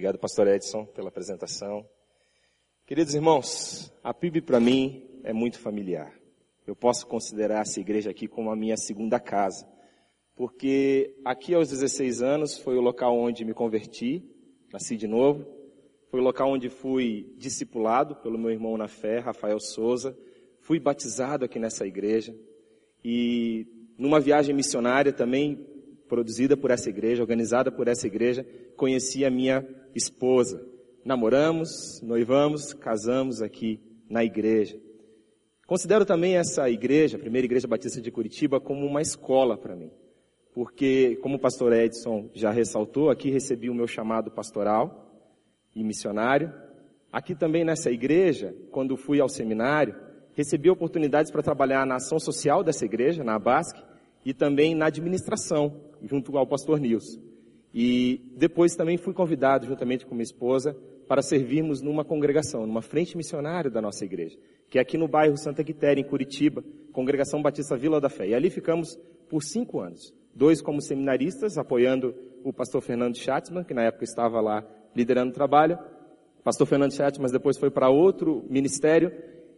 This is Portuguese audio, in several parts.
Obrigado, pastor Edson, pela apresentação. Queridos irmãos, a PIB para mim é muito familiar. Eu posso considerar essa igreja aqui como a minha segunda casa, porque aqui aos 16 anos foi o local onde me converti, nasci de novo, foi o local onde fui discipulado pelo meu irmão na fé, Rafael Souza, fui batizado aqui nessa igreja e numa viagem missionária também produzida por essa igreja, organizada por essa igreja, conheci a minha esposa. Namoramos, noivamos, casamos aqui na igreja. Considero também essa igreja, a primeira igreja batista de Curitiba, como uma escola para mim. Porque, como o pastor Edson já ressaltou, aqui recebi o meu chamado pastoral e missionário. Aqui também nessa igreja, quando fui ao seminário, recebi oportunidades para trabalhar na ação social dessa igreja, na ABASC, e também na administração, junto ao pastor Nilson. E depois também fui convidado, juntamente com minha esposa, para servirmos numa congregação, numa frente missionária da nossa igreja, que é aqui no bairro Santa Quitéria, em Curitiba, Congregação Batista Vila da Fé. E ali ficamos por cinco anos. Dois como seminaristas, apoiando o pastor Fernando Schatzman, que na época estava lá liderando o trabalho. Pastor Fernando Schatzman depois foi para outro ministério,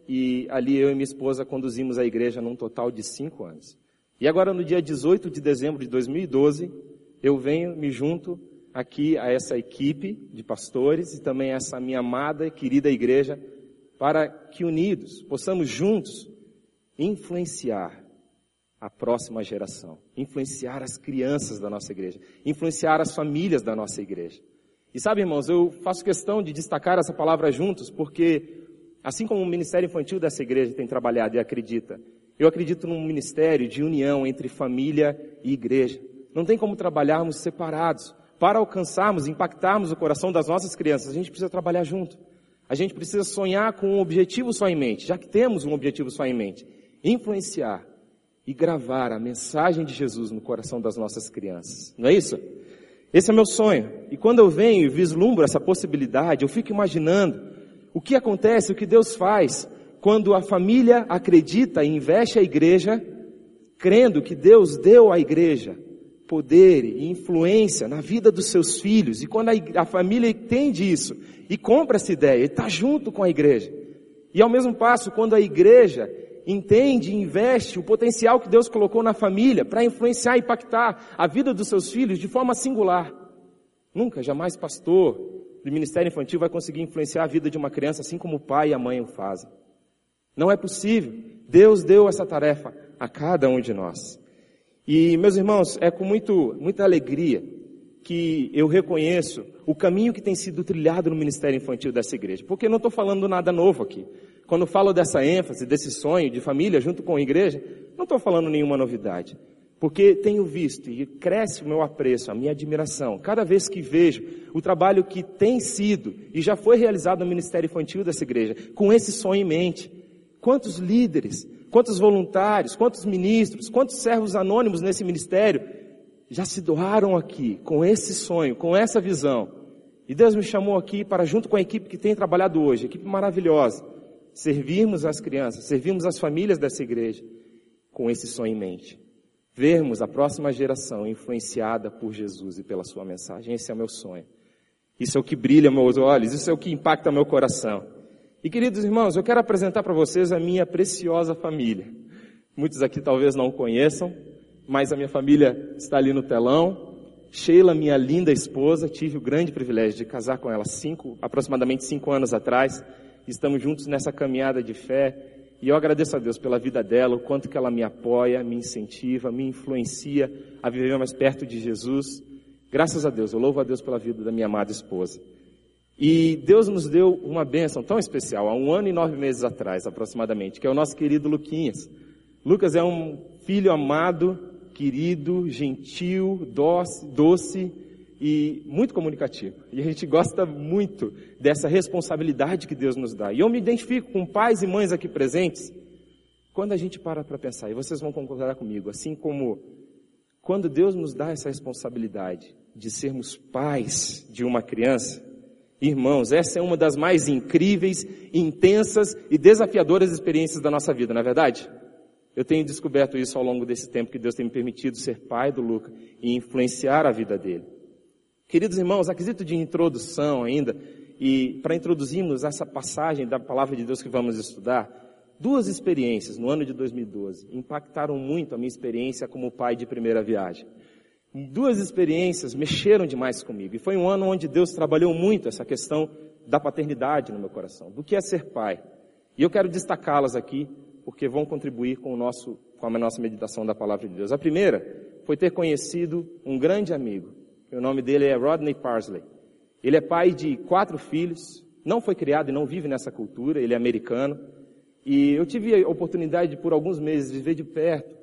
e ali eu e minha esposa conduzimos a igreja num total de cinco anos. E agora no dia 18 de dezembro de 2012, eu venho, me junto aqui a essa equipe de pastores e também a essa minha amada e querida igreja para que unidos possamos juntos influenciar a próxima geração, influenciar as crianças da nossa igreja, influenciar as famílias da nossa igreja. E sabe, irmãos, eu faço questão de destacar essa palavra juntos, porque assim como o ministério infantil dessa igreja tem trabalhado e acredita eu acredito num ministério de união entre família e igreja. Não tem como trabalharmos separados. Para alcançarmos, impactarmos o coração das nossas crianças, a gente precisa trabalhar junto. A gente precisa sonhar com um objetivo só em mente, já que temos um objetivo só em mente. Influenciar e gravar a mensagem de Jesus no coração das nossas crianças. Não é isso? Esse é meu sonho. E quando eu venho e vislumbro essa possibilidade, eu fico imaginando o que acontece, o que Deus faz quando a família acredita e investe a igreja, crendo que Deus deu à igreja poder e influência na vida dos seus filhos, e quando a, a família entende isso e compra essa ideia, está junto com a igreja, e ao mesmo passo, quando a igreja entende e investe o potencial que Deus colocou na família para influenciar e impactar a vida dos seus filhos de forma singular. Nunca, jamais pastor do ministério infantil vai conseguir influenciar a vida de uma criança assim como o pai e a mãe o fazem. Não é possível. Deus deu essa tarefa a cada um de nós. E, meus irmãos, é com muito, muita alegria que eu reconheço o caminho que tem sido trilhado no ministério infantil dessa igreja. Porque não estou falando nada novo aqui. Quando falo dessa ênfase, desse sonho de família junto com a igreja, não estou falando nenhuma novidade. Porque tenho visto e cresce o meu apreço, a minha admiração, cada vez que vejo o trabalho que tem sido e já foi realizado no ministério infantil dessa igreja, com esse sonho em mente. Quantos líderes, quantos voluntários, quantos ministros, quantos servos anônimos nesse ministério já se doaram aqui com esse sonho, com essa visão. E Deus me chamou aqui para, junto com a equipe que tem trabalhado hoje, equipe maravilhosa, servirmos as crianças, servirmos as famílias dessa igreja com esse sonho em mente. Vermos a próxima geração influenciada por Jesus e pela sua mensagem. Esse é o meu sonho. Isso é o que brilha meus olhos, isso é o que impacta meu coração. E queridos irmãos, eu quero apresentar para vocês a minha preciosa família. Muitos aqui talvez não conheçam, mas a minha família está ali no telão. Sheila, minha linda esposa, tive o grande privilégio de casar com ela cinco, aproximadamente cinco anos atrás. Estamos juntos nessa caminhada de fé. E eu agradeço a Deus pela vida dela, o quanto que ela me apoia, me incentiva, me influencia a viver mais perto de Jesus. Graças a Deus, eu louvo a Deus pela vida da minha amada esposa. E Deus nos deu uma bênção tão especial, há um ano e nove meses atrás, aproximadamente, que é o nosso querido Luquinhas. Lucas é um filho amado, querido, gentil, doce, doce e muito comunicativo. E a gente gosta muito dessa responsabilidade que Deus nos dá. E eu me identifico com pais e mães aqui presentes quando a gente para para pensar, e vocês vão concordar comigo, assim como quando Deus nos dá essa responsabilidade de sermos pais de uma criança, Irmãos, essa é uma das mais incríveis, intensas e desafiadoras experiências da nossa vida, não é verdade? Eu tenho descoberto isso ao longo desse tempo que Deus tem me permitido ser pai do Luca e influenciar a vida dele. Queridos irmãos, aquisito de introdução ainda, e para introduzirmos essa passagem da palavra de Deus que vamos estudar, duas experiências no ano de 2012 impactaram muito a minha experiência como pai de primeira viagem. Duas experiências mexeram demais comigo. E foi um ano onde Deus trabalhou muito essa questão da paternidade no meu coração, do que é ser pai. E eu quero destacá-las aqui, porque vão contribuir com, o nosso, com a nossa meditação da palavra de Deus. A primeira foi ter conhecido um grande amigo. O nome dele é Rodney Parsley. Ele é pai de quatro filhos, não foi criado e não vive nessa cultura, ele é americano. E eu tive a oportunidade de, por alguns meses, viver de perto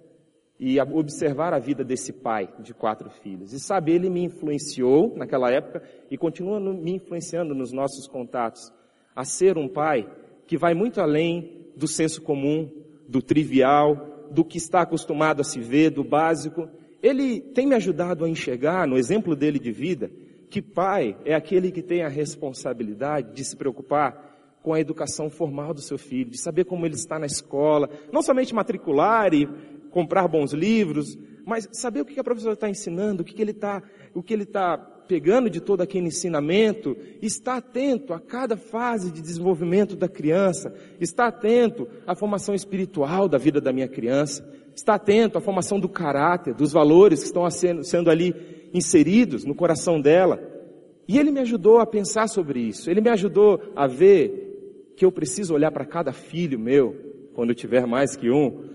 e observar a vida desse pai de quatro filhos. E sabe, ele me influenciou naquela época e continua me influenciando nos nossos contatos a ser um pai que vai muito além do senso comum, do trivial, do que está acostumado a se ver, do básico. Ele tem me ajudado a enxergar, no exemplo dele de vida, que pai é aquele que tem a responsabilidade de se preocupar com a educação formal do seu filho, de saber como ele está na escola, não somente matricular e comprar bons livros, mas saber o que a professora está ensinando, o que ele está, o que ele está pegando de todo aquele ensinamento, está atento a cada fase de desenvolvimento da criança, está atento à formação espiritual da vida da minha criança, está atento à formação do caráter, dos valores que estão sendo, sendo ali inseridos no coração dela. E ele me ajudou a pensar sobre isso, ele me ajudou a ver que eu preciso olhar para cada filho meu, quando eu tiver mais que um,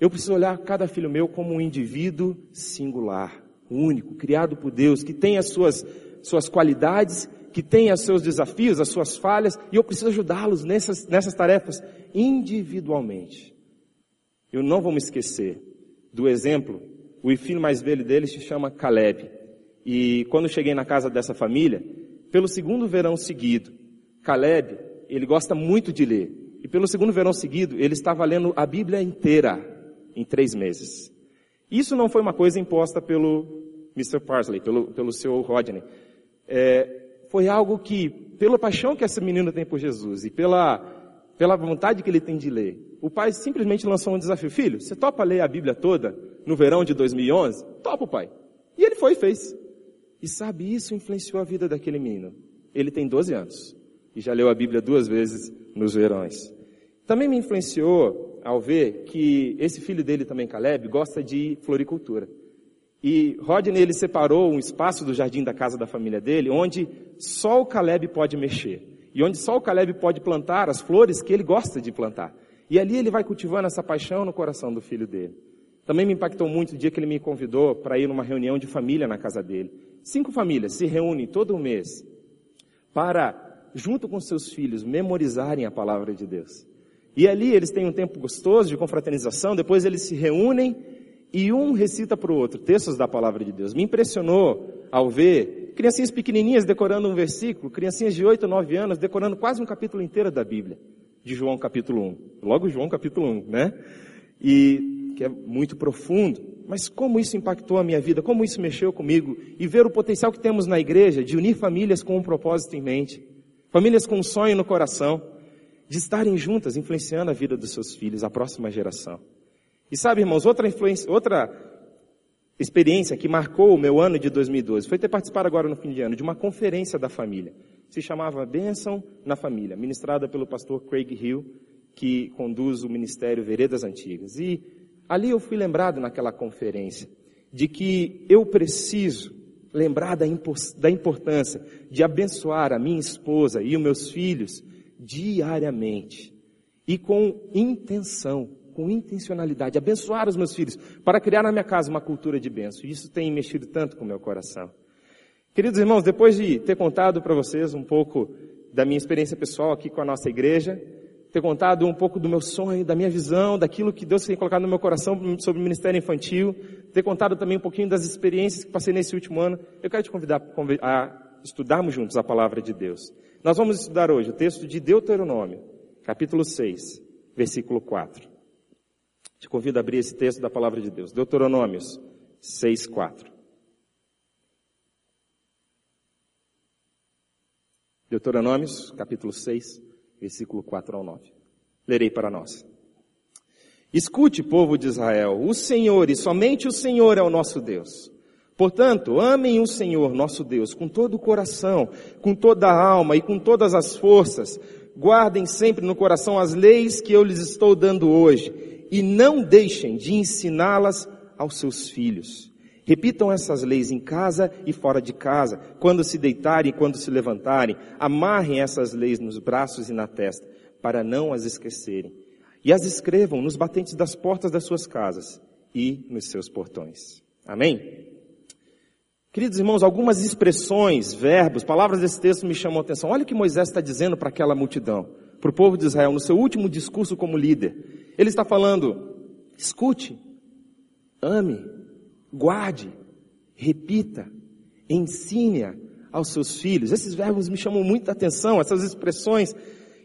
eu preciso olhar cada filho meu como um indivíduo singular, único, criado por Deus, que tem as suas, suas qualidades, que tem os seus desafios, as suas falhas, e eu preciso ajudá-los nessas, nessas tarefas individualmente. Eu não vou me esquecer do exemplo, o filho mais velho dele se chama Caleb. E quando cheguei na casa dessa família, pelo segundo verão seguido, Caleb ele gosta muito de ler. E pelo segundo verão seguido, ele estava lendo a Bíblia inteira em três meses. Isso não foi uma coisa imposta pelo Mr. Parsley, pelo, pelo seu Rodney. É, foi algo que, pela paixão que esse menino tem por Jesus e pela, pela vontade que ele tem de ler, o pai simplesmente lançou um desafio. Filho, você topa ler a Bíblia toda no verão de 2011? Topa, pai. E ele foi e fez. E sabe, isso influenciou a vida daquele menino. Ele tem 12 anos e já leu a Bíblia duas vezes nos verões. Também me influenciou ao ver que esse filho dele também, Caleb, gosta de floricultura. E Rodney, ele separou um espaço do jardim da casa da família dele, onde só o Caleb pode mexer. E onde só o Caleb pode plantar as flores que ele gosta de plantar. E ali ele vai cultivando essa paixão no coração do filho dele. Também me impactou muito o dia que ele me convidou para ir numa reunião de família na casa dele. Cinco famílias se reúnem todo mês para junto com seus filhos, memorizarem a palavra de Deus. E ali eles têm um tempo gostoso de confraternização, depois eles se reúnem e um recita para o outro textos da palavra de Deus. Me impressionou ao ver criancinhas pequenininhas decorando um versículo, criancinhas de 8, 9 anos decorando quase um capítulo inteiro da Bíblia, de João capítulo 1. Logo João capítulo 1, né? E que é muito profundo. Mas como isso impactou a minha vida, como isso mexeu comigo e ver o potencial que temos na igreja de unir famílias com um propósito em mente. Famílias com um sonho no coração de estarem juntas, influenciando a vida dos seus filhos, a próxima geração. E sabe, irmãos, outra outra experiência que marcou o meu ano de 2012 foi ter participado agora no fim de ano de uma conferência da família. Se chamava Bênção na Família, ministrada pelo pastor Craig Hill, que conduz o ministério Veredas Antigas. E ali eu fui lembrado naquela conferência de que eu preciso lembrar da importância de abençoar a minha esposa e os meus filhos diariamente e com intenção, com intencionalidade, abençoar os meus filhos para criar na minha casa uma cultura de bênção. Isso tem mexido tanto com o meu coração. Queridos irmãos, depois de ter contado para vocês um pouco da minha experiência pessoal aqui com a nossa igreja, ter contado um pouco do meu sonho, da minha visão, daquilo que Deus tem colocado no meu coração sobre o ministério infantil, ter contado também um pouquinho das experiências que passei nesse último ano. Eu quero te convidar a estudarmos juntos a palavra de Deus. Nós vamos estudar hoje o texto de Deuteronômio, capítulo 6, versículo 4. Te convido a abrir esse texto da palavra de Deus. Deuteronômios 6, 4. Deuteronômios, capítulo 6, versículo 4 ao 9. Lerei para nós. Escute, povo de Israel, o Senhor e somente o Senhor é o nosso Deus. Portanto, amem o Senhor nosso Deus com todo o coração, com toda a alma e com todas as forças. Guardem sempre no coração as leis que eu lhes estou dando hoje e não deixem de ensiná-las aos seus filhos. Repitam essas leis em casa e fora de casa, quando se deitarem e quando se levantarem. Amarrem essas leis nos braços e na testa, para não as esquecerem. E as escrevam nos batentes das portas das suas casas e nos seus portões. Amém? Queridos irmãos, algumas expressões, verbos, palavras desse texto me chamam a atenção. Olha o que Moisés está dizendo para aquela multidão, para o povo de Israel, no seu último discurso como líder. Ele está falando, escute, ame, guarde, repita, ensine aos seus filhos. Esses verbos me chamam muita atenção, essas expressões.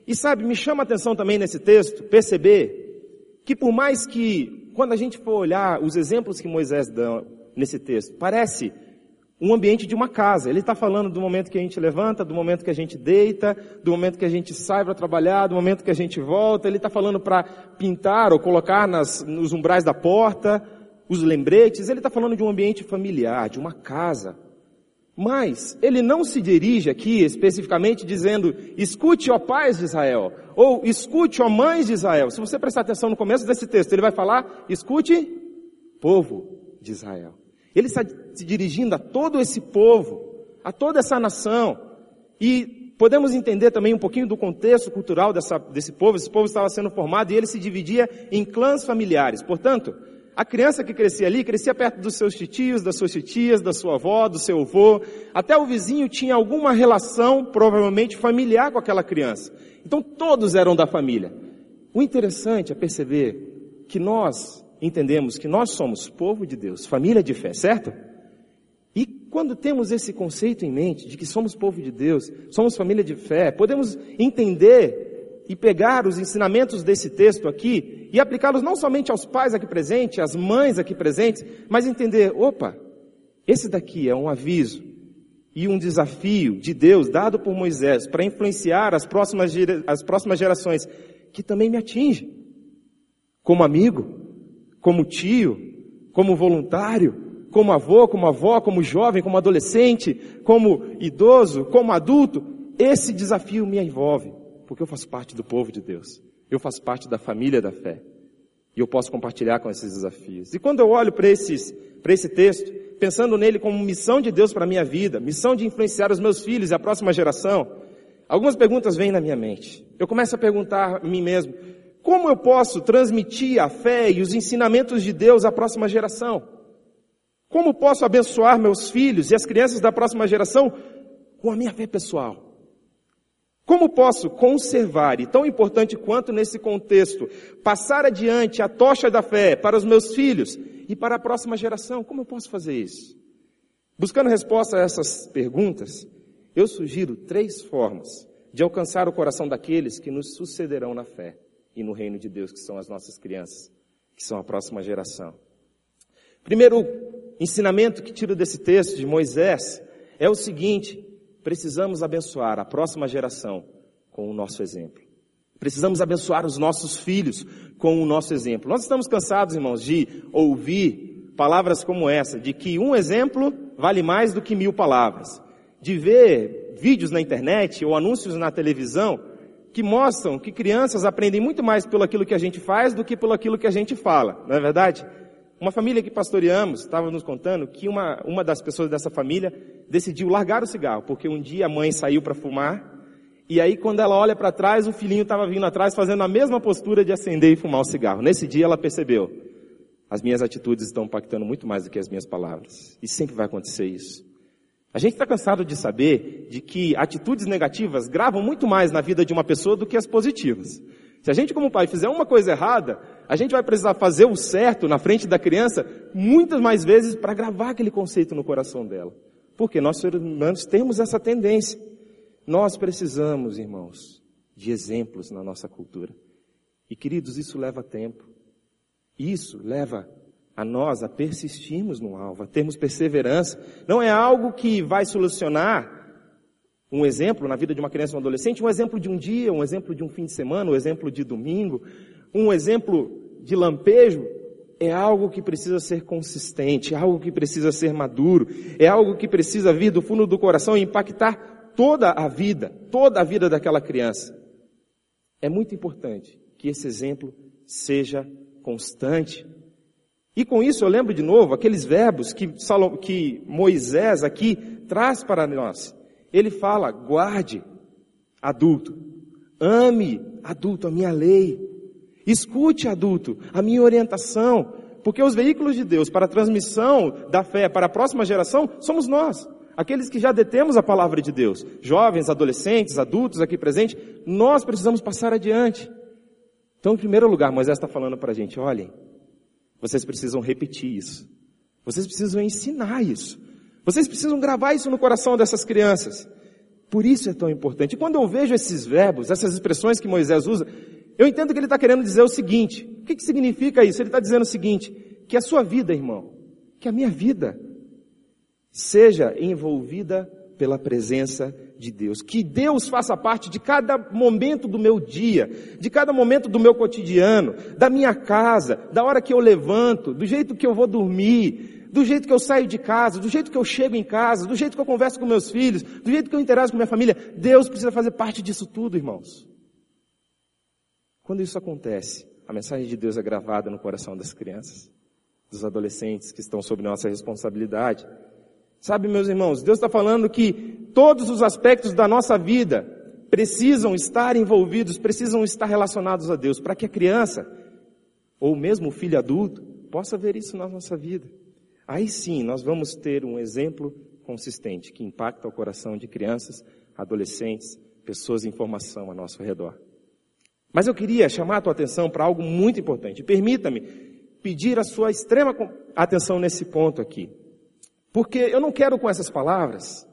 E sabe, me chama a atenção também nesse texto, perceber que por mais que, quando a gente for olhar os exemplos que Moisés dá nesse texto, parece um ambiente de uma casa. Ele está falando do momento que a gente levanta, do momento que a gente deita, do momento que a gente sai para trabalhar, do momento que a gente volta. Ele está falando para pintar ou colocar nas, nos umbrais da porta os lembretes. Ele está falando de um ambiente familiar, de uma casa. Mas ele não se dirige aqui especificamente dizendo, escute, ó pais de Israel, ou escute, ó mães de Israel. Se você prestar atenção no começo desse texto, ele vai falar, escute, povo de Israel. Ele está se dirigindo a todo esse povo, a toda essa nação. E podemos entender também um pouquinho do contexto cultural dessa, desse povo. Esse povo estava sendo formado e ele se dividia em clãs familiares. Portanto, a criança que crescia ali, crescia perto dos seus titios, das suas titias, da sua avó, do seu avô. Até o vizinho tinha alguma relação, provavelmente familiar com aquela criança. Então todos eram da família. O interessante é perceber que nós, entendemos que nós somos povo de Deus, família de fé, certo? E quando temos esse conceito em mente de que somos povo de Deus, somos família de fé, podemos entender e pegar os ensinamentos desse texto aqui e aplicá-los não somente aos pais aqui presentes, às mães aqui presentes, mas entender, opa, esse daqui é um aviso e um desafio de Deus dado por Moisés para influenciar as próximas, as próximas gerações, que também me atinge. Como amigo, como tio, como voluntário, como avô, como avó, como jovem, como adolescente, como idoso, como adulto, esse desafio me envolve, porque eu faço parte do povo de Deus. Eu faço parte da família da fé. E eu posso compartilhar com esses desafios. E quando eu olho para para esse texto, pensando nele como missão de Deus para a minha vida, missão de influenciar os meus filhos e a próxima geração, algumas perguntas vêm na minha mente. Eu começo a perguntar a mim mesmo, como eu posso transmitir a fé e os ensinamentos de Deus à próxima geração? Como posso abençoar meus filhos e as crianças da próxima geração com a minha fé pessoal? Como posso conservar, e tão importante quanto nesse contexto, passar adiante a tocha da fé para os meus filhos e para a próxima geração? Como eu posso fazer isso? Buscando resposta a essas perguntas, eu sugiro três formas de alcançar o coração daqueles que nos sucederão na fé e no reino de Deus, que são as nossas crianças, que são a próxima geração. Primeiro ensinamento que tiro desse texto de Moisés é o seguinte: precisamos abençoar a próxima geração com o nosso exemplo. Precisamos abençoar os nossos filhos com o nosso exemplo. Nós estamos cansados, irmãos, de ouvir palavras como essa, de que um exemplo vale mais do que mil palavras. De ver vídeos na internet ou anúncios na televisão que mostram que crianças aprendem muito mais pelo aquilo que a gente faz do que pelo aquilo que a gente fala, não é verdade? Uma família que pastoreamos estava nos contando que uma, uma das pessoas dessa família decidiu largar o cigarro, porque um dia a mãe saiu para fumar, e aí quando ela olha para trás, o filhinho estava vindo atrás fazendo a mesma postura de acender e fumar o cigarro. Nesse dia ela percebeu, as minhas atitudes estão impactando muito mais do que as minhas palavras. E sempre vai acontecer isso. A gente está cansado de saber de que atitudes negativas gravam muito mais na vida de uma pessoa do que as positivas. Se a gente como pai fizer uma coisa errada, a gente vai precisar fazer o certo na frente da criança muitas mais vezes para gravar aquele conceito no coração dela. Porque nós seres humanos temos essa tendência. Nós precisamos, irmãos, de exemplos na nossa cultura. E queridos, isso leva tempo. Isso leva a nós a persistirmos no alvo, a termos perseverança. Não é algo que vai solucionar um exemplo na vida de uma criança ou um adolescente, um exemplo de um dia, um exemplo de um fim de semana, um exemplo de domingo, um exemplo de lampejo. é algo que precisa ser consistente, é algo que precisa ser maduro, é algo que precisa vir do fundo do coração e impactar toda a vida, toda a vida daquela criança. É muito importante que esse exemplo seja constante. E com isso eu lembro de novo aqueles verbos que, que Moisés aqui traz para nós. Ele fala, guarde, adulto, ame, adulto, a minha lei, Escute, adulto, a minha orientação, porque os veículos de Deus para a transmissão da fé para a próxima geração somos nós, aqueles que já detemos a palavra de Deus, jovens, adolescentes, adultos aqui presentes, nós precisamos passar adiante. Então, em primeiro lugar, Moisés está falando para a gente: olhem, vocês precisam repetir isso, vocês precisam ensinar isso, vocês precisam gravar isso no coração dessas crianças. Por isso é tão importante. E quando eu vejo esses verbos, essas expressões que Moisés usa, eu entendo que ele está querendo dizer o seguinte: o que, que significa isso? Ele está dizendo o seguinte: que a sua vida, irmão, que a minha vida, seja envolvida pela presença de Deus. Que Deus faça parte de cada momento do meu dia, de cada momento do meu cotidiano, da minha casa, da hora que eu levanto, do jeito que eu vou dormir, do jeito que eu saio de casa, do jeito que eu chego em casa, do jeito que eu converso com meus filhos, do jeito que eu interajo com minha família. Deus precisa fazer parte disso tudo, irmãos. Quando isso acontece, a mensagem de Deus é gravada no coração das crianças, dos adolescentes que estão sob nossa responsabilidade. Sabe, meus irmãos, Deus está falando que todos os aspectos da nossa vida precisam estar envolvidos, precisam estar relacionados a Deus, para que a criança, ou mesmo o filho adulto, possa ver isso na nossa vida. Aí sim, nós vamos ter um exemplo consistente que impacta o coração de crianças, adolescentes, pessoas em formação a nosso redor. Mas eu queria chamar a tua atenção para algo muito importante. Permita-me pedir a sua extrema atenção nesse ponto aqui. Porque eu não quero com essas palavras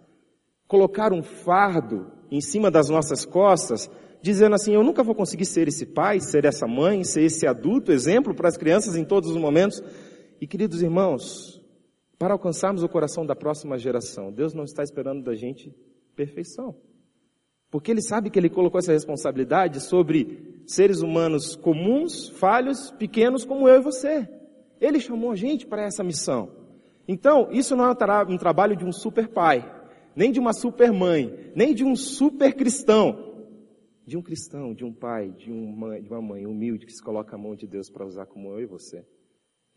colocar um fardo em cima das nossas costas, dizendo assim, eu nunca vou conseguir ser esse pai, ser essa mãe, ser esse adulto, exemplo para as crianças em todos os momentos. E queridos irmãos, para alcançarmos o coração da próxima geração, Deus não está esperando da gente perfeição. Porque ele sabe que ele colocou essa responsabilidade sobre seres humanos comuns, falhos, pequenos como eu e você. Ele chamou a gente para essa missão. Então, isso não é um trabalho de um super pai, nem de uma super mãe, nem de um super cristão. De um cristão, de um pai, de uma, mãe humilde que se coloca a mão de Deus para usar como eu e você.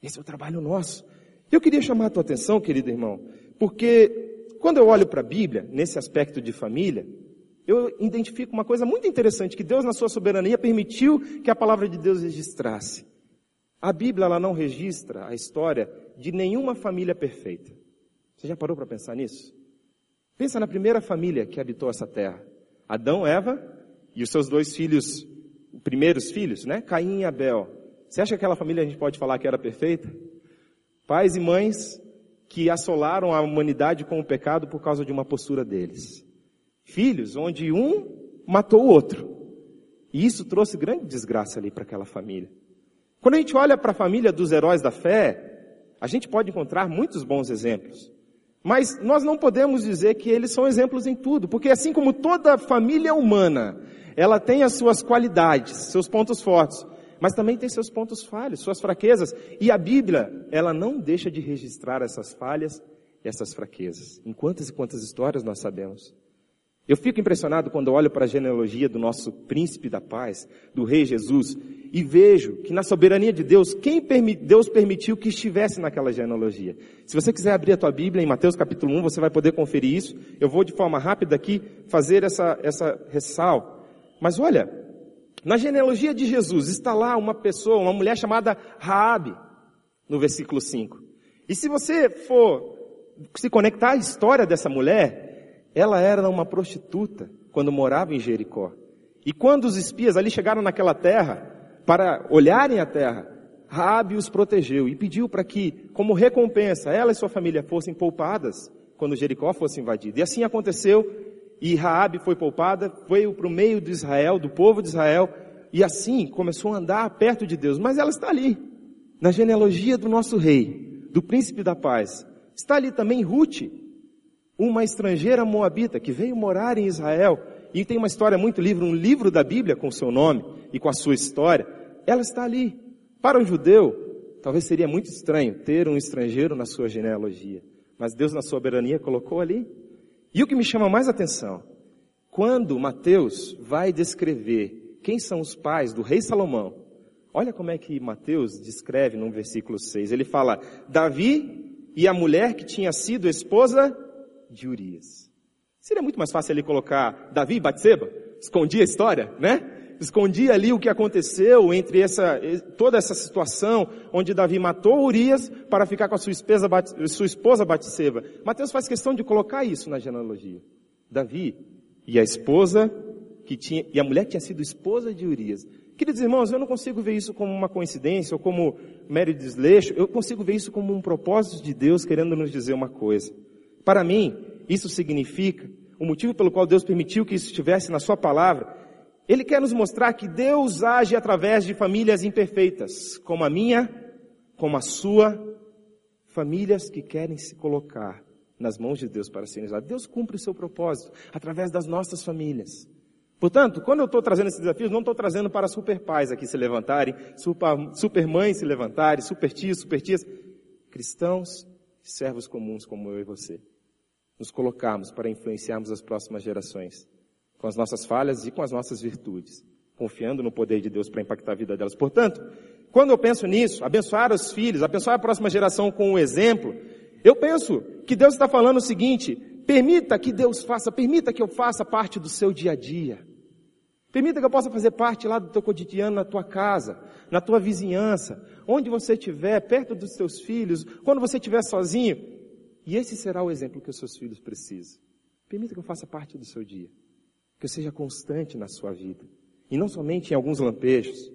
Esse é o trabalho nosso. Eu queria chamar a tua atenção, querido irmão, porque quando eu olho para a Bíblia, nesse aspecto de família, eu identifico uma coisa muito interessante, que Deus na sua soberania permitiu que a palavra de Deus registrasse. A Bíblia ela não registra a história de nenhuma família perfeita. Você já parou para pensar nisso? Pensa na primeira família que habitou essa terra. Adão, Eva e os seus dois filhos, primeiros filhos, né? Caim e Abel. Você acha que aquela família a gente pode falar que era perfeita? Pais e mães que assolaram a humanidade com o pecado por causa de uma postura deles filhos onde um matou o outro. E isso trouxe grande desgraça ali para aquela família. Quando a gente olha para a família dos heróis da fé, a gente pode encontrar muitos bons exemplos. Mas nós não podemos dizer que eles são exemplos em tudo, porque assim como toda família humana, ela tem as suas qualidades, seus pontos fortes, mas também tem seus pontos falhos, suas fraquezas. E a Bíblia, ela não deixa de registrar essas falhas essas fraquezas. Em quantas e quantas histórias nós sabemos. Eu fico impressionado quando olho para a genealogia do nosso príncipe da paz, do rei Jesus, e vejo que na soberania de Deus, quem Deus permitiu que estivesse naquela genealogia. Se você quiser abrir a tua Bíblia em Mateus capítulo 1, você vai poder conferir isso. Eu vou de forma rápida aqui fazer essa, essa ressal. Mas olha, na genealogia de Jesus está lá uma pessoa, uma mulher chamada Raabe, no versículo 5. E se você for se conectar à história dessa mulher, ela era uma prostituta quando morava em Jericó. E quando os espias ali chegaram naquela terra, para olharem a terra, Raabe os protegeu e pediu para que, como recompensa, ela e sua família fossem poupadas quando Jericó fosse invadido. E assim aconteceu, e Raabe foi poupada, veio para o meio de Israel, do povo de Israel, e assim começou a andar perto de Deus. Mas ela está ali, na genealogia do nosso rei, do príncipe da paz. Está ali também Ruth, uma estrangeira moabita que veio morar em Israel e tem uma história muito livre, um livro da Bíblia com seu nome e com a sua história. Ela está ali. Para um judeu, talvez seria muito estranho ter um estrangeiro na sua genealogia. Mas Deus, na soberania, colocou ali. E o que me chama mais atenção, quando Mateus vai descrever quem são os pais do rei Salomão, olha como é que Mateus descreve no versículo 6. Ele fala, Davi e a mulher que tinha sido esposa de Urias. Seria muito mais fácil ele colocar Davi e Batseba, escondia a história, né? Escondia ali o que aconteceu entre essa, toda essa situação onde Davi matou Urias para ficar com a sua esposa, sua esposa Batseba. Mateus faz questão de colocar isso na genealogia. Davi e a esposa que tinha, e a mulher que tinha sido esposa de Urias. Queridos irmãos, eu não consigo ver isso como uma coincidência ou como mero desleixo, eu consigo ver isso como um propósito de Deus querendo nos dizer uma coisa. Para mim, isso significa, o motivo pelo qual Deus permitiu que isso estivesse na sua palavra, Ele quer nos mostrar que Deus age através de famílias imperfeitas, como a minha, como a sua, famílias que querem se colocar nas mãos de Deus para serem usadas. Deus cumpre o seu propósito através das nossas famílias. Portanto, quando eu estou trazendo esses desafios, não estou trazendo para super pais aqui se levantarem, super, super mães se levantarem, super tios, super tias. Cristãos, servos comuns como eu e você nos colocarmos para influenciarmos as próximas gerações, com as nossas falhas e com as nossas virtudes, confiando no poder de Deus para impactar a vida delas. Portanto, quando eu penso nisso, abençoar os filhos, abençoar a próxima geração com o exemplo, eu penso que Deus está falando o seguinte, permita que Deus faça, permita que eu faça parte do seu dia a dia. Permita que eu possa fazer parte lá do teu cotidiano, na tua casa, na tua vizinhança, onde você estiver, perto dos teus filhos, quando você estiver sozinho. E esse será o exemplo que os seus filhos precisam. Permita que eu faça parte do seu dia. Que eu seja constante na sua vida. E não somente em alguns lampejos.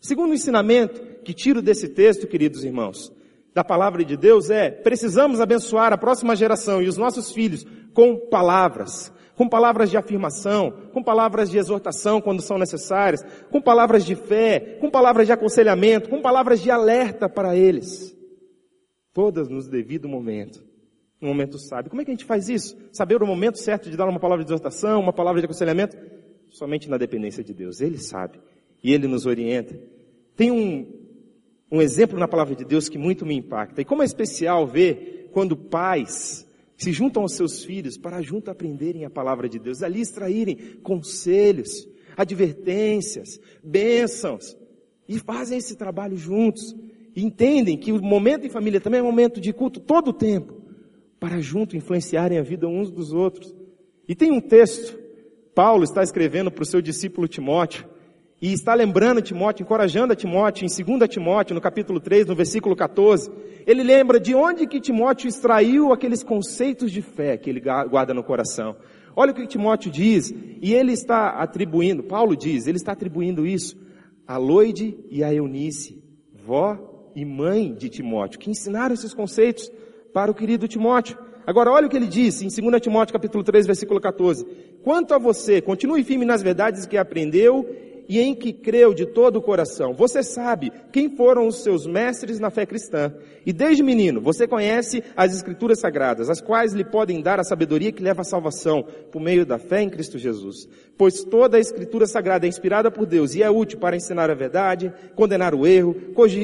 Segundo ensinamento que tiro desse texto, queridos irmãos, da palavra de Deus é, precisamos abençoar a próxima geração e os nossos filhos com palavras, com palavras de afirmação, com palavras de exortação quando são necessárias, com palavras de fé, com palavras de aconselhamento, com palavras de alerta para eles. Todas nos devido momento no momento sábio. Como é que a gente faz isso? Saber o momento certo de dar uma palavra de exortação, uma palavra de aconselhamento? Somente na dependência de Deus. Ele sabe. E Ele nos orienta. Tem um, um exemplo na palavra de Deus que muito me impacta. E como é especial ver quando pais se juntam aos seus filhos para junto aprenderem a palavra de Deus, ali extraírem conselhos, advertências, bênçãos, e fazem esse trabalho juntos. E entendem que o momento em família também é momento de culto todo o tempo para junto influenciarem a vida uns dos outros. E tem um texto, Paulo está escrevendo para o seu discípulo Timóteo, e está lembrando Timóteo, encorajando a Timóteo, em 2 Timóteo, no capítulo 3, no versículo 14, ele lembra de onde que Timóteo extraiu aqueles conceitos de fé que ele guarda no coração. Olha o que Timóteo diz, e ele está atribuindo, Paulo diz, ele está atribuindo isso a Loide e a Eunice, vó e mãe de Timóteo, que ensinaram esses conceitos para o querido Timóteo. Agora olha o que ele disse em 2 Timóteo capítulo 3, versículo 14. Quanto a você, continue firme nas verdades que aprendeu e em que creu de todo o coração. Você sabe quem foram os seus mestres na fé cristã. E desde menino, você conhece as escrituras sagradas, as quais lhe podem dar a sabedoria que leva à salvação, por meio da fé em Cristo Jesus. Pois toda a escritura sagrada é inspirada por Deus e é útil para ensinar a verdade, condenar o erro,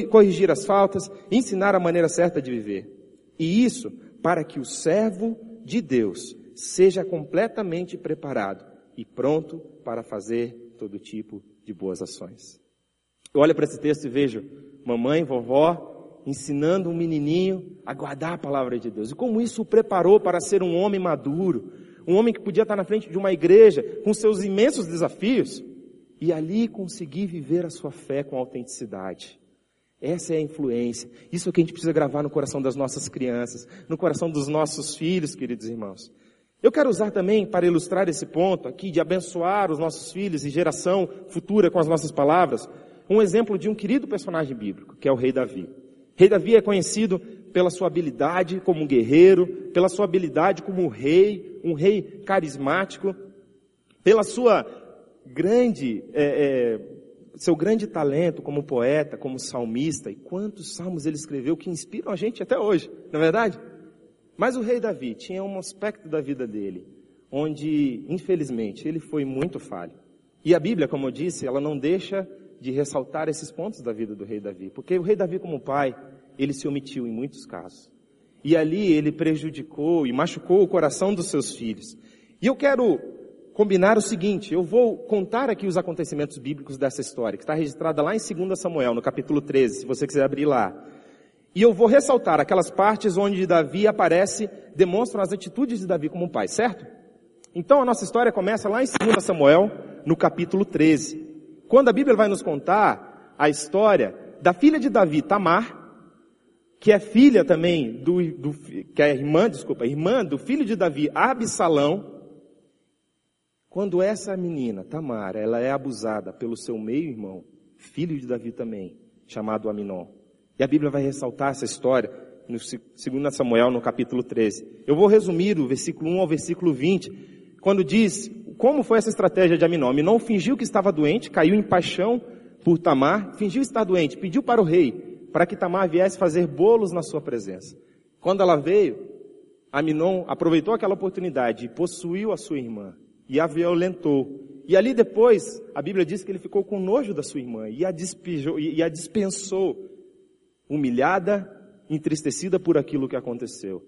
corrigir as faltas ensinar a maneira certa de viver. E isso para que o servo de Deus seja completamente preparado e pronto para fazer todo tipo de boas ações. Eu olho para esse texto e vejo mamãe, vovó, ensinando um menininho a guardar a palavra de Deus. E como isso o preparou para ser um homem maduro, um homem que podia estar na frente de uma igreja com seus imensos desafios e ali conseguir viver a sua fé com autenticidade. Essa é a influência. Isso é o que a gente precisa gravar no coração das nossas crianças, no coração dos nossos filhos, queridos irmãos. Eu quero usar também, para ilustrar esse ponto aqui, de abençoar os nossos filhos e geração futura com as nossas palavras, um exemplo de um querido personagem bíblico, que é o rei Davi. Rei Davi é conhecido pela sua habilidade como guerreiro, pela sua habilidade como rei, um rei carismático, pela sua grande é, é, seu grande talento como poeta, como salmista, e quantos salmos ele escreveu que inspiram a gente até hoje, não é verdade? Mas o rei Davi tinha um aspecto da vida dele, onde, infelizmente, ele foi muito falho. E a Bíblia, como eu disse, ela não deixa de ressaltar esses pontos da vida do rei Davi, porque o rei Davi como pai, ele se omitiu em muitos casos. E ali ele prejudicou e machucou o coração dos seus filhos. E eu quero combinar o seguinte, eu vou contar aqui os acontecimentos bíblicos dessa história, que está registrada lá em 2 Samuel, no capítulo 13, se você quiser abrir lá. E eu vou ressaltar aquelas partes onde Davi aparece, demonstram as atitudes de Davi como pai, certo? Então a nossa história começa lá em 2 Samuel, no capítulo 13. Quando a Bíblia vai nos contar a história da filha de Davi, Tamar, que é filha também do, do, que é irmã, desculpa, irmã do filho de Davi, Absalão, quando essa menina, Tamar, ela é abusada pelo seu meio-irmão, filho de Davi também, chamado Aminon. E a Bíblia vai ressaltar essa história no 2 Samuel, no capítulo 13. Eu vou resumir o versículo 1 ao versículo 20, quando diz como foi essa estratégia de Aminon. Aminon fingiu que estava doente, caiu em paixão por Tamar, fingiu estar doente, pediu para o rei para que Tamar viesse fazer bolos na sua presença. Quando ela veio, Aminon aproveitou aquela oportunidade e possuiu a sua irmã e a violentou. E ali depois, a Bíblia diz que ele ficou com nojo da sua irmã e a, despejou, e a dispensou, humilhada, entristecida por aquilo que aconteceu.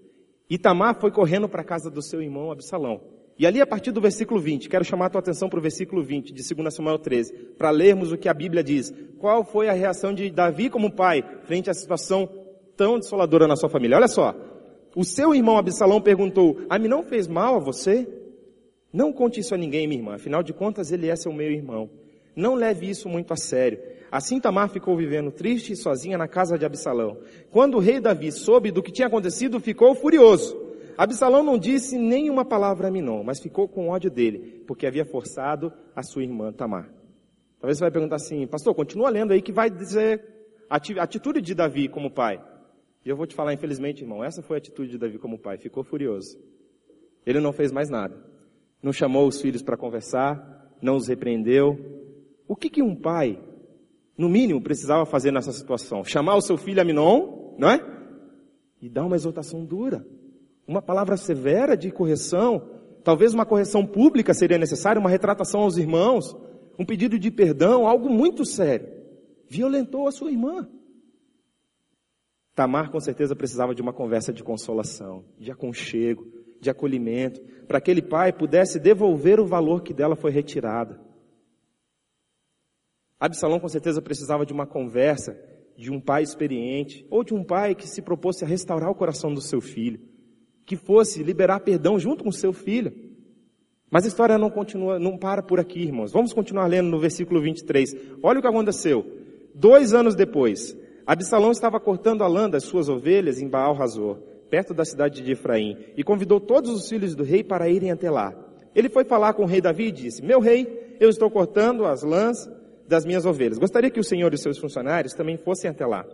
E Tamar foi correndo para a casa do seu irmão Absalão. E ali, a partir do versículo 20, quero chamar a tua atenção para o versículo 20 de 2 Samuel 13, para lermos o que a Bíblia diz. Qual foi a reação de Davi como pai frente à situação tão desoladora na sua família? Olha só. O seu irmão Absalão perguntou, não fez mal a você? Não conte isso a ninguém, minha irmã. Afinal de contas, ele é seu meio irmão. Não leve isso muito a sério. Assim Tamar ficou vivendo triste e sozinha na casa de Absalão. Quando o rei Davi soube do que tinha acontecido, ficou furioso. Absalão não disse nenhuma palavra a Minon, mas ficou com ódio dele, porque havia forçado a sua irmã Tamar. Talvez você vai perguntar assim, pastor, continua lendo aí que vai dizer a atitude de Davi como pai. E eu vou te falar, infelizmente, irmão, essa foi a atitude de Davi como pai. Ficou furioso. Ele não fez mais nada. Não chamou os filhos para conversar, não os repreendeu. O que, que um pai, no mínimo, precisava fazer nessa situação? Chamar o seu filho Aminon, não é? E dar uma exortação dura uma palavra severa de correção, talvez uma correção pública seria necessária, uma retratação aos irmãos, um pedido de perdão, algo muito sério. Violentou a sua irmã. Tamar com certeza precisava de uma conversa de consolação, de aconchego, de acolhimento, para que aquele pai pudesse devolver o valor que dela foi retirado. Absalão com certeza precisava de uma conversa de um pai experiente, ou de um pai que se propôs a restaurar o coração do seu filho que fosse liberar perdão junto com seu filho. Mas a história não continua, não para por aqui, irmãos. Vamos continuar lendo no versículo 23. Olha o que aconteceu. Dois anos depois, Absalão estava cortando a lã das suas ovelhas em Baal Razor, perto da cidade de Efraim, e convidou todos os filhos do rei para irem até lá. Ele foi falar com o rei Davi e disse, meu rei, eu estou cortando as lãs das minhas ovelhas. Gostaria que o senhor e seus funcionários também fossem até lá.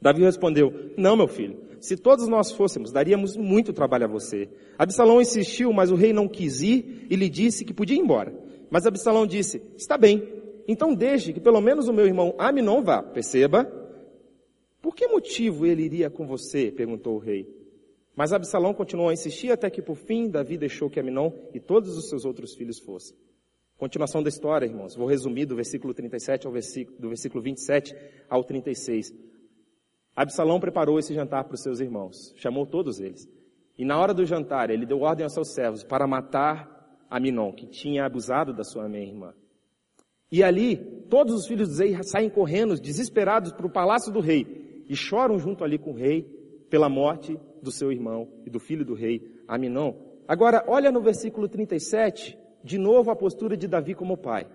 Davi respondeu, não, meu filho, se todos nós fôssemos, daríamos muito trabalho a você. Absalão insistiu, mas o rei não quis ir e lhe disse que podia ir embora. Mas Absalão disse, está bem, então deixe que pelo menos o meu irmão Aminon vá. Perceba. Por que motivo ele iria com você? perguntou o rei. Mas Absalão continuou a insistir até que por fim Davi deixou que Aminon e todos os seus outros filhos fossem. Continuação da história, irmãos. Vou resumir do versículo 37 ao versículo, do versículo 27 ao 36. Absalão preparou esse jantar para os seus irmãos, chamou todos eles. E na hora do jantar, ele deu ordem aos seus servos para matar Aminon, que tinha abusado da sua meia-irmã. E ali, todos os filhos do rei saem correndo, desesperados, para o palácio do rei, e choram junto ali com o rei, pela morte do seu irmão e do filho do rei, Aminon. Agora, olha no versículo 37, de novo a postura de Davi como pai.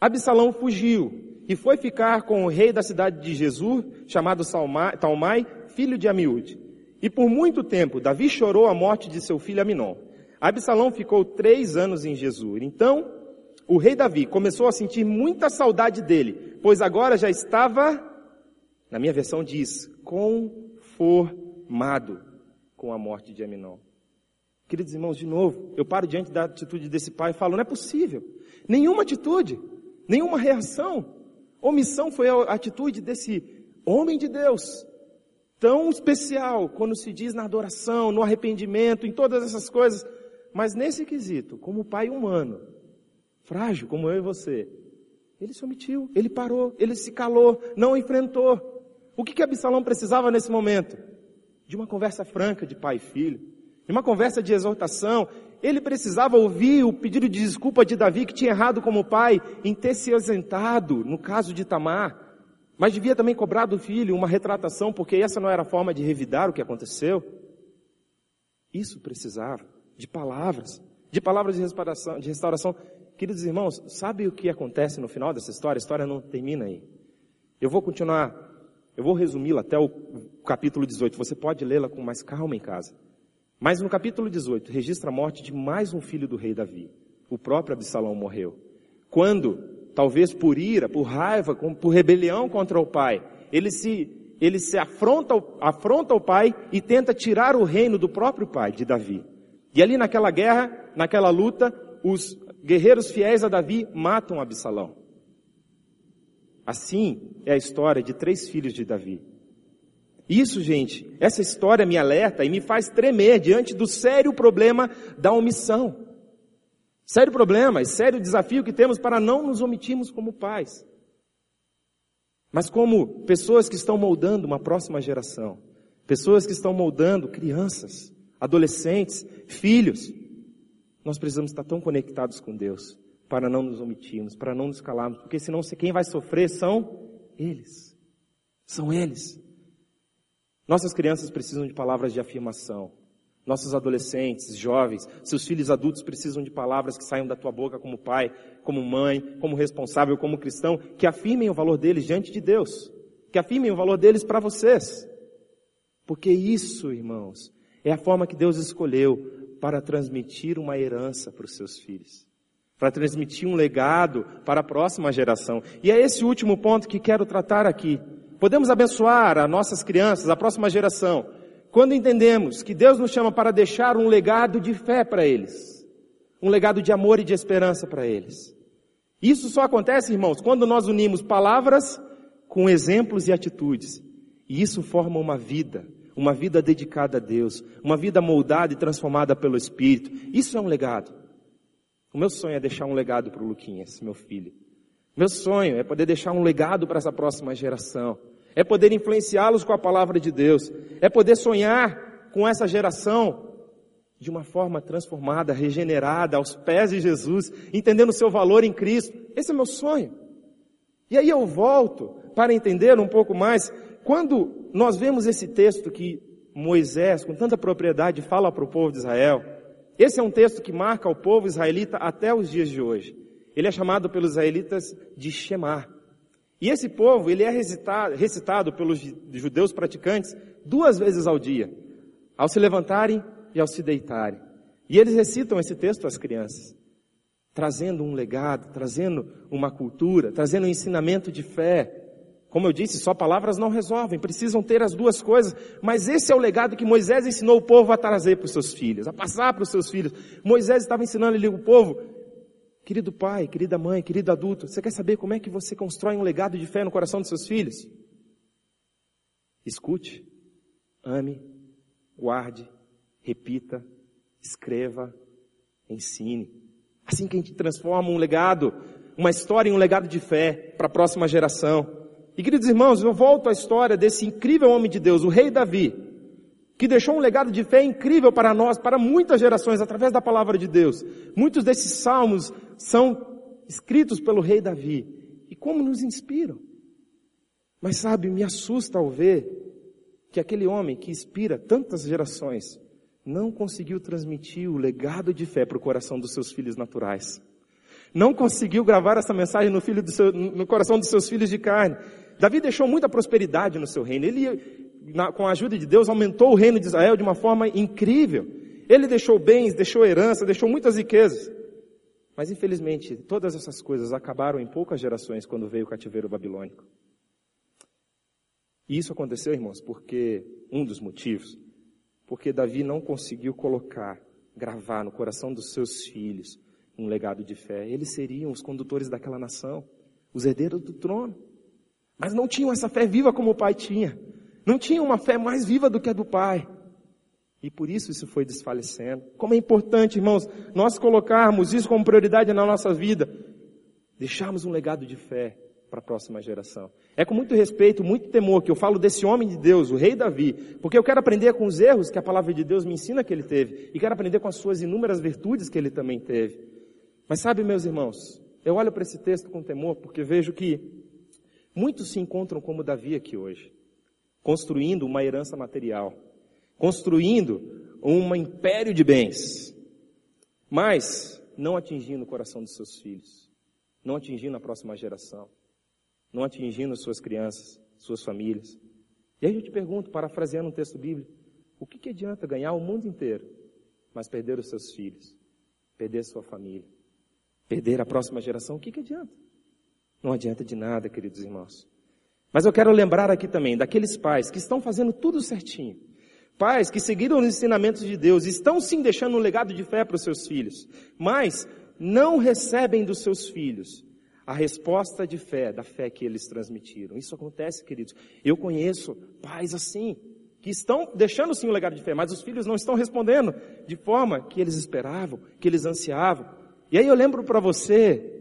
Absalão fugiu e foi ficar com o rei da cidade de Jesus, chamado Talmai, filho de Amiúde. E por muito tempo Davi chorou a morte de seu filho Aminon. Absalão ficou três anos em Jesus. Então, o rei Davi começou a sentir muita saudade dele, pois agora já estava, na minha versão diz, conformado com a morte de Aminon. Queridos irmãos, de novo, eu paro diante da atitude desse pai e falo, não é possível. Nenhuma atitude, nenhuma reação. Omissão foi a atitude desse homem de Deus, tão especial quando se diz na adoração, no arrependimento, em todas essas coisas, mas nesse quesito, como pai humano, frágil como eu e você, Ele se omitiu, ele parou, ele se calou, não enfrentou. O que que Absalão precisava nesse momento? De uma conversa franca de pai e filho, de uma conversa de exortação. Ele precisava ouvir o pedido de desculpa de Davi que tinha errado como pai em ter se ausentado no caso de Tamar. Mas devia também cobrar do filho uma retratação, porque essa não era a forma de revidar o que aconteceu. Isso precisava de palavras, de palavras de restauração, de restauração. Queridos irmãos, sabe o que acontece no final dessa história? A história não termina aí. Eu vou continuar, eu vou resumi-la até o capítulo 18. Você pode lê-la com mais calma em casa. Mas no capítulo 18 registra a morte de mais um filho do rei Davi. O próprio Absalão morreu. Quando, talvez por ira, por raiva, por rebelião contra o pai, ele se, ele se afronta, afronta o pai e tenta tirar o reino do próprio pai, de Davi. E ali naquela guerra, naquela luta, os guerreiros fiéis a Davi matam Absalão. Assim é a história de três filhos de Davi. Isso, gente, essa história me alerta e me faz tremer diante do sério problema da omissão. Sério problema e sério desafio que temos para não nos omitirmos como pais. Mas como pessoas que estão moldando uma próxima geração. Pessoas que estão moldando crianças adolescentes, filhos. Nós precisamos estar tão conectados com Deus para não nos omitirmos, para não nos calarmos, porque senão quem vai sofrer são eles. São eles. Nossas crianças precisam de palavras de afirmação. Nossos adolescentes, jovens, seus filhos adultos precisam de palavras que saiam da tua boca como pai, como mãe, como responsável, como cristão, que afirmem o valor deles diante de Deus. Que afirmem o valor deles para vocês. Porque isso, irmãos, é a forma que Deus escolheu para transmitir uma herança para os seus filhos. Para transmitir um legado para a próxima geração. E é esse último ponto que quero tratar aqui. Podemos abençoar as nossas crianças, a próxima geração, quando entendemos que Deus nos chama para deixar um legado de fé para eles. Um legado de amor e de esperança para eles. Isso só acontece, irmãos, quando nós unimos palavras com exemplos e atitudes. E isso forma uma vida, uma vida dedicada a Deus, uma vida moldada e transformada pelo Espírito. Isso é um legado. O meu sonho é deixar um legado para o Luquinhas, meu filho. Meu sonho é poder deixar um legado para essa próxima geração. É poder influenciá-los com a palavra de Deus. É poder sonhar com essa geração de uma forma transformada, regenerada, aos pés de Jesus, entendendo o seu valor em Cristo. Esse é meu sonho. E aí eu volto para entender um pouco mais quando nós vemos esse texto que Moisés, com tanta propriedade, fala para o povo de Israel, esse é um texto que marca o povo israelita até os dias de hoje. Ele é chamado pelos israelitas de Shemar. E esse povo, ele é recitado, recitado pelos judeus praticantes duas vezes ao dia, ao se levantarem e ao se deitarem. E eles recitam esse texto às crianças, trazendo um legado, trazendo uma cultura, trazendo um ensinamento de fé, como eu disse, só palavras não resolvem, precisam ter as duas coisas, mas esse é o legado que Moisés ensinou o povo a trazer para os seus filhos, a passar para os seus filhos. Moisés estava ensinando ali o povo, querido pai, querida mãe, querido adulto, você quer saber como é que você constrói um legado de fé no coração dos seus filhos? Escute, ame, guarde, repita, escreva, ensine. Assim que a gente transforma um legado, uma história em um legado de fé para a próxima geração. E queridos irmãos, eu volto à história desse incrível homem de Deus, o rei Davi, que deixou um legado de fé incrível para nós, para muitas gerações, através da palavra de Deus. Muitos desses salmos são escritos pelo rei Davi. E como nos inspiram. Mas sabe, me assusta ao ver que aquele homem que inspira tantas gerações não conseguiu transmitir o legado de fé para o coração dos seus filhos naturais. Não conseguiu gravar essa mensagem no, seu, no coração dos seus filhos de carne. Davi deixou muita prosperidade no seu reino. Ele, na, com a ajuda de Deus, aumentou o reino de Israel de uma forma incrível. Ele deixou bens, deixou herança, deixou muitas riquezas. Mas infelizmente, todas essas coisas acabaram em poucas gerações quando veio o cativeiro babilônico. E isso aconteceu, irmãos, porque um dos motivos, porque Davi não conseguiu colocar, gravar no coração dos seus filhos um legado de fé. Eles seriam os condutores daquela nação, os herdeiros do trono. Mas não tinham essa fé viva como o pai tinha. Não tinham uma fé mais viva do que a do pai. E por isso isso foi desfalecendo. Como é importante, irmãos, nós colocarmos isso como prioridade na nossa vida. deixarmos um legado de fé para a próxima geração. É com muito respeito, muito temor que eu falo desse homem de Deus, o rei Davi, porque eu quero aprender com os erros que a palavra de Deus me ensina que ele teve, e quero aprender com as suas inúmeras virtudes que ele também teve. Mas sabe, meus irmãos, eu olho para esse texto com temor porque vejo que muitos se encontram como Davi aqui hoje, construindo uma herança material, construindo um império de bens, mas não atingindo o coração dos seus filhos, não atingindo a próxima geração, não atingindo suas crianças, suas famílias. E aí eu te pergunto, parafraseando um texto bíblico, o que, que adianta ganhar o mundo inteiro, mas perder os seus filhos, perder sua família, perder a próxima geração? O que, que adianta? Não adianta de nada, queridos irmãos. Mas eu quero lembrar aqui também daqueles pais que estão fazendo tudo certinho, Pais que seguiram os ensinamentos de Deus estão sim deixando um legado de fé para os seus filhos, mas não recebem dos seus filhos a resposta de fé, da fé que eles transmitiram. Isso acontece, queridos. Eu conheço pais assim, que estão deixando sim um legado de fé, mas os filhos não estão respondendo de forma que eles esperavam, que eles ansiavam. E aí eu lembro para você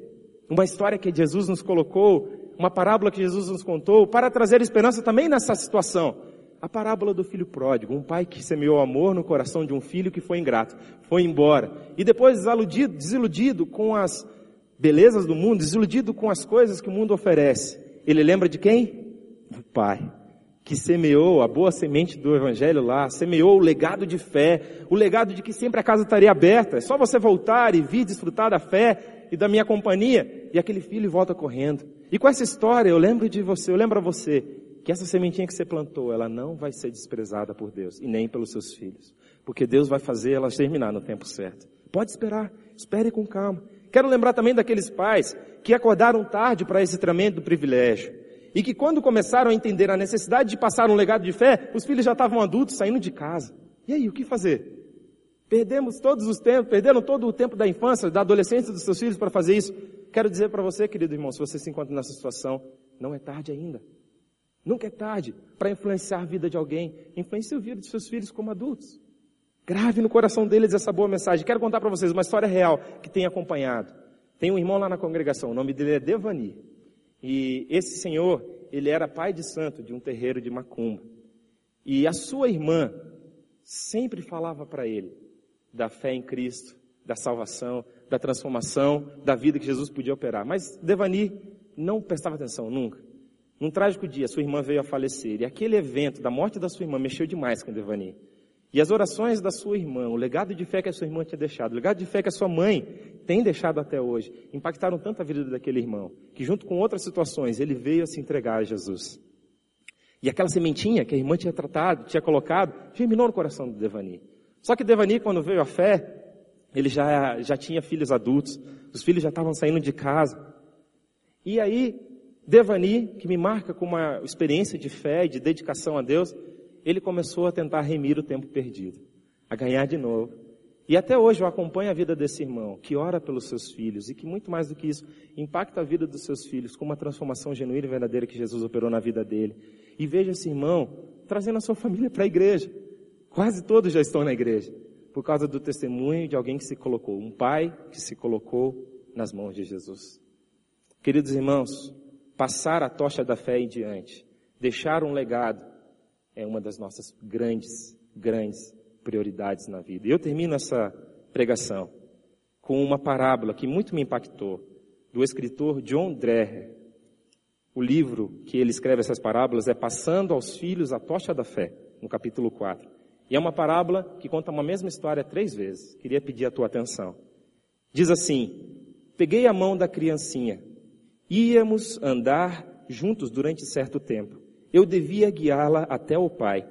uma história que Jesus nos colocou, uma parábola que Jesus nos contou, para trazer esperança também nessa situação. A parábola do filho pródigo, um pai que semeou amor no coração de um filho que foi ingrato, foi embora. E depois desiludido, desiludido com as belezas do mundo, desiludido com as coisas que o mundo oferece. Ele lembra de quem? Do pai. Que semeou a boa semente do evangelho lá, semeou o legado de fé, o legado de que sempre a casa estaria aberta. É só você voltar e vir desfrutar da fé e da minha companhia. E aquele filho volta correndo. E com essa história, eu lembro de você, eu lembro a você, que essa sementinha que você plantou, ela não vai ser desprezada por Deus e nem pelos seus filhos. Porque Deus vai fazer ela germinar no tempo certo. Pode esperar, espere com calma. Quero lembrar também daqueles pais que acordaram tarde para esse tremendo privilégio. E que quando começaram a entender a necessidade de passar um legado de fé, os filhos já estavam adultos saindo de casa. E aí, o que fazer? Perdemos todos os tempos, perderam todo o tempo da infância, da adolescência dos seus filhos para fazer isso. Quero dizer para você, querido irmão, se você se encontra nessa situação, não é tarde ainda. Nunca é tarde para influenciar a vida de alguém. Influencie o vida dos seus filhos como adultos. Grave no coração deles essa boa mensagem. Quero contar para vocês uma história real que tem acompanhado. Tem um irmão lá na congregação, o nome dele é Devani. E esse senhor, ele era pai de santo de um terreiro de Macumba. E a sua irmã sempre falava para ele da fé em Cristo, da salvação, da transformação, da vida que Jesus podia operar. Mas Devani não prestava atenção nunca. Num trágico dia, sua irmã veio a falecer, e aquele evento da morte da sua irmã mexeu demais com Devani. E as orações da sua irmã, o legado de fé que a sua irmã tinha deixado, o legado de fé que a sua mãe tem deixado até hoje, impactaram tanto a vida daquele irmão, que junto com outras situações, ele veio a se entregar a Jesus. E aquela sementinha que a irmã tinha tratado, tinha colocado, germinou no coração do Devani. Só que Devani, quando veio a fé, ele já, já tinha filhos adultos, os filhos já estavam saindo de casa. E aí, Devani, que me marca com uma experiência de fé e de dedicação a Deus, ele começou a tentar remir o tempo perdido, a ganhar de novo. E até hoje eu acompanho a vida desse irmão, que ora pelos seus filhos e que muito mais do que isso, impacta a vida dos seus filhos com uma transformação genuína e verdadeira que Jesus operou na vida dele. E veja esse irmão trazendo a sua família para a igreja. Quase todos já estão na igreja, por causa do testemunho de alguém que se colocou, um pai que se colocou nas mãos de Jesus. Queridos irmãos, passar a tocha da fé em diante, deixar um legado, é uma das nossas grandes, grandes prioridades na vida. E eu termino essa pregação com uma parábola que muito me impactou, do escritor John Dreher. O livro que ele escreve essas parábolas é Passando aos Filhos a Tocha da Fé, no capítulo 4. E é uma parábola que conta uma mesma história três vezes. Queria pedir a tua atenção. Diz assim: Peguei a mão da criancinha Íamos andar juntos durante certo tempo. Eu devia guiá-la até o pai.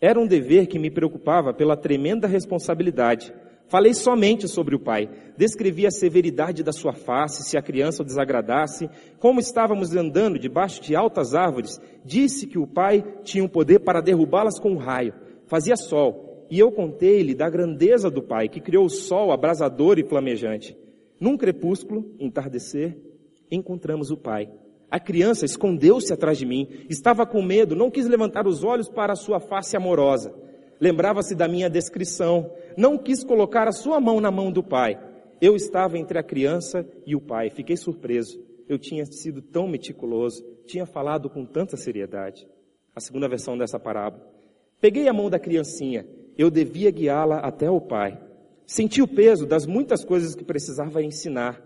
Era um dever que me preocupava pela tremenda responsabilidade. Falei somente sobre o pai. Descrevi a severidade da sua face, se a criança o desagradasse, como estávamos andando debaixo de altas árvores. Disse que o pai tinha o um poder para derrubá-las com um raio. Fazia sol. E eu contei-lhe da grandeza do pai, que criou o sol abrasador e flamejante. Num crepúsculo, entardecer, encontramos o pai. A criança escondeu-se atrás de mim, estava com medo, não quis levantar os olhos para a sua face amorosa. Lembrava-se da minha descrição, não quis colocar a sua mão na mão do pai. Eu estava entre a criança e o pai. Fiquei surpreso. Eu tinha sido tão meticuloso, tinha falado com tanta seriedade. A segunda versão dessa parábola. Peguei a mão da criancinha. Eu devia guiá-la até o pai. Senti o peso das muitas coisas que precisava ensinar.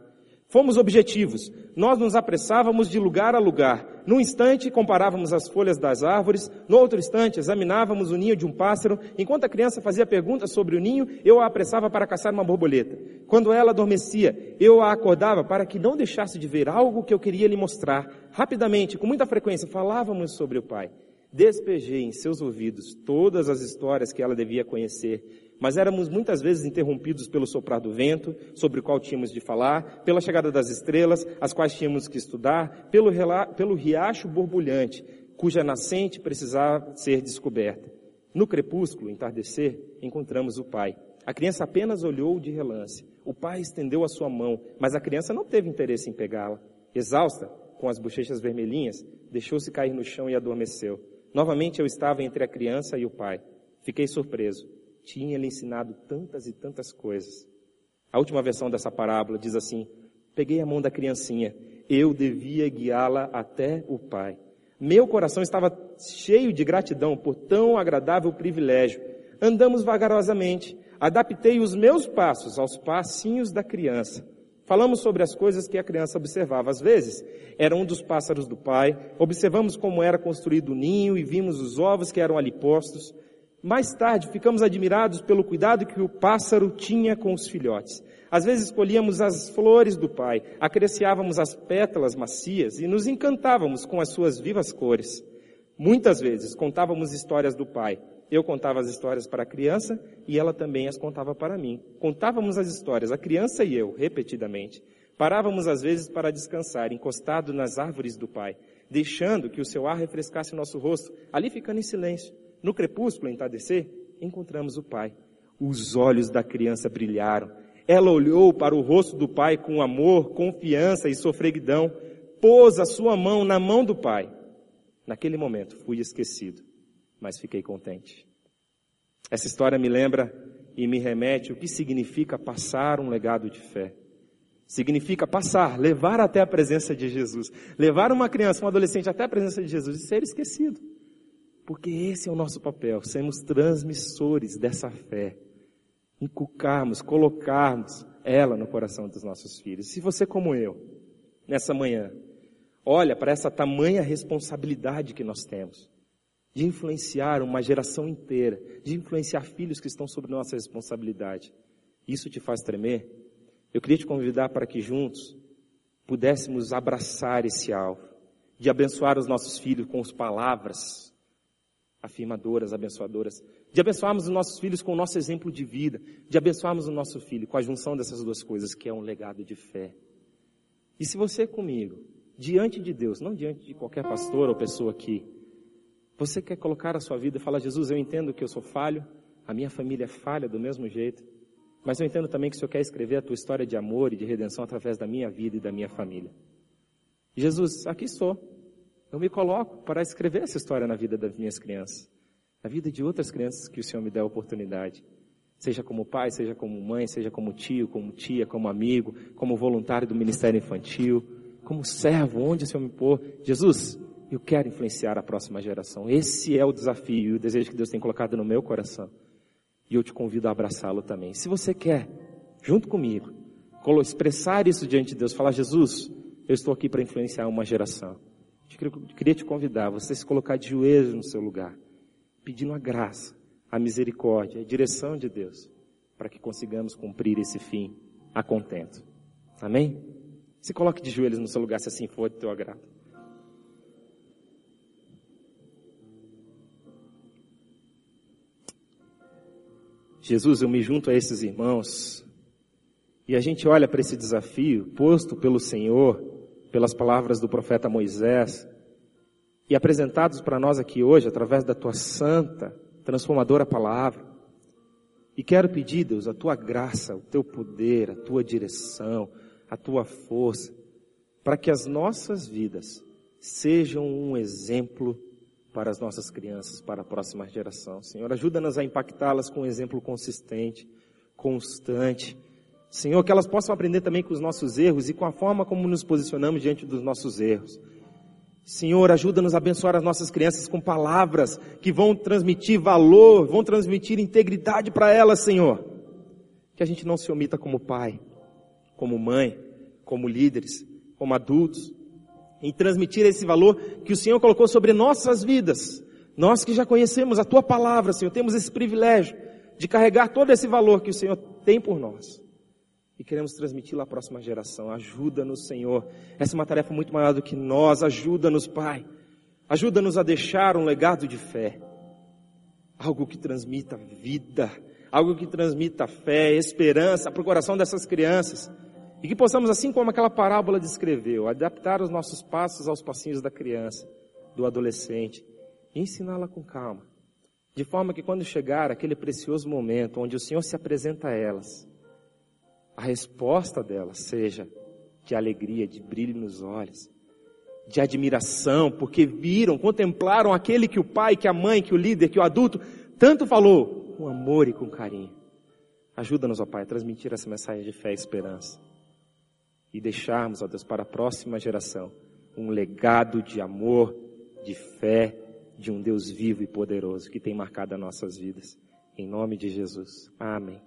Fomos objetivos. Nós nos apressávamos de lugar a lugar. Num instante, comparávamos as folhas das árvores. No outro instante, examinávamos o ninho de um pássaro. Enquanto a criança fazia perguntas sobre o ninho, eu a apressava para caçar uma borboleta. Quando ela adormecia, eu a acordava para que não deixasse de ver algo que eu queria lhe mostrar. Rapidamente, com muita frequência, falávamos sobre o pai. Despejei em seus ouvidos todas as histórias que ela devia conhecer mas éramos muitas vezes interrompidos pelo soprar do vento, sobre o qual tínhamos de falar, pela chegada das estrelas, as quais tínhamos que estudar, pelo, pelo riacho borbulhante, cuja nascente precisava ser descoberta. No crepúsculo, entardecer, encontramos o pai. A criança apenas olhou de relance. O pai estendeu a sua mão, mas a criança não teve interesse em pegá-la. Exausta, com as bochechas vermelhinhas, deixou-se cair no chão e adormeceu. Novamente eu estava entre a criança e o pai. Fiquei surpreso tinha lhe ensinado tantas e tantas coisas. A última versão dessa parábola diz assim: Peguei a mão da criancinha, eu devia guiá-la até o Pai. Meu coração estava cheio de gratidão por tão agradável privilégio. Andamos vagarosamente, adaptei os meus passos aos passinhos da criança. Falamos sobre as coisas que a criança observava. Às vezes, era um dos pássaros do pai. Observamos como era construído o ninho e vimos os ovos que eram ali postos. Mais tarde, ficamos admirados pelo cuidado que o pássaro tinha com os filhotes. Às vezes escolhíamos as flores do pai, acariciávamos as pétalas macias e nos encantávamos com as suas vivas cores. Muitas vezes contávamos histórias do pai. Eu contava as histórias para a criança e ela também as contava para mim. Contávamos as histórias, a criança e eu, repetidamente. Parávamos às vezes para descansar, encostado nas árvores do pai, deixando que o seu ar refrescasse nosso rosto, ali ficando em silêncio. No crepúsculo, entardecer, encontramos o pai. Os olhos da criança brilharam. Ela olhou para o rosto do pai com amor, confiança e sofreguidão. Pôs a sua mão na mão do pai. Naquele momento fui esquecido, mas fiquei contente. Essa história me lembra e me remete o que significa passar um legado de fé. Significa passar, levar até a presença de Jesus. Levar uma criança, um adolescente até a presença de Jesus e ser esquecido. Porque esse é o nosso papel, sermos transmissores dessa fé. Inculcarmos, colocarmos ela no coração dos nossos filhos. Se você, como eu, nessa manhã, olha para essa tamanha responsabilidade que nós temos, de influenciar uma geração inteira, de influenciar filhos que estão sob nossa responsabilidade, isso te faz tremer? Eu queria te convidar para que juntos pudéssemos abraçar esse alvo, de abençoar os nossos filhos com as palavras, afirmadoras, abençoadoras, de abençoarmos os nossos filhos com o nosso exemplo de vida, de abençoarmos o nosso filho com a junção dessas duas coisas, que é um legado de fé. E se você comigo, diante de Deus, não diante de qualquer pastor ou pessoa aqui, você quer colocar a sua vida e falar, Jesus, eu entendo que eu sou falho, a minha família é falha do mesmo jeito, mas eu entendo também que o Senhor quer escrever a tua história de amor e de redenção através da minha vida e da minha família. Jesus, aqui estou. Eu me coloco para escrever essa história na vida das minhas crianças, na vida de outras crianças que o Senhor me der a oportunidade. Seja como pai, seja como mãe, seja como tio, como tia, como amigo, como voluntário do Ministério Infantil, como servo, onde o Senhor me pôr. Jesus, eu quero influenciar a próxima geração. Esse é o desafio e o desejo que Deus tem colocado no meu coração. E eu te convido a abraçá-lo também. Se você quer, junto comigo, expressar isso diante de Deus, falar, Jesus, eu estou aqui para influenciar uma geração. Eu queria te convidar, você se colocar de joelhos no seu lugar, pedindo a graça, a misericórdia, a direção de Deus, para que consigamos cumprir esse fim a contento. Amém? Se coloque de joelhos no seu lugar, se assim for de teu agrado. Jesus, eu me junto a esses irmãos e a gente olha para esse desafio posto pelo Senhor pelas palavras do profeta Moisés e apresentados para nós aqui hoje através da tua santa, transformadora palavra. E quero pedir, Deus, a tua graça, o teu poder, a tua direção, a tua força, para que as nossas vidas sejam um exemplo para as nossas crianças, para a próxima geração. Senhor, ajuda-nos a impactá-las com um exemplo consistente, constante, Senhor, que elas possam aprender também com os nossos erros e com a forma como nos posicionamos diante dos nossos erros. Senhor, ajuda-nos a abençoar as nossas crianças com palavras que vão transmitir valor, vão transmitir integridade para elas, Senhor. Que a gente não se omita como pai, como mãe, como líderes, como adultos, em transmitir esse valor que o Senhor colocou sobre nossas vidas. Nós que já conhecemos a Tua palavra, Senhor, temos esse privilégio de carregar todo esse valor que o Senhor tem por nós e queremos transmiti-lo à próxima geração. Ajuda-nos, Senhor. Essa é uma tarefa muito maior do que nós. Ajuda-nos, Pai. Ajuda-nos a deixar um legado de fé. Algo que transmita vida, algo que transmita fé, esperança para o coração dessas crianças. E que possamos, assim como aquela parábola descreveu, adaptar os nossos passos aos passinhos da criança, do adolescente, e ensiná-la com calma. De forma que quando chegar aquele precioso momento onde o Senhor se apresenta a elas, a resposta dela seja de alegria, de brilho nos olhos, de admiração, porque viram, contemplaram aquele que o pai, que a mãe, que o líder, que o adulto tanto falou, com amor e com carinho. Ajuda-nos, ó Pai, a transmitir essa mensagem de fé e esperança. E deixarmos, ó Deus, para a próxima geração um legado de amor, de fé, de um Deus vivo e poderoso que tem marcado as nossas vidas. Em nome de Jesus. Amém.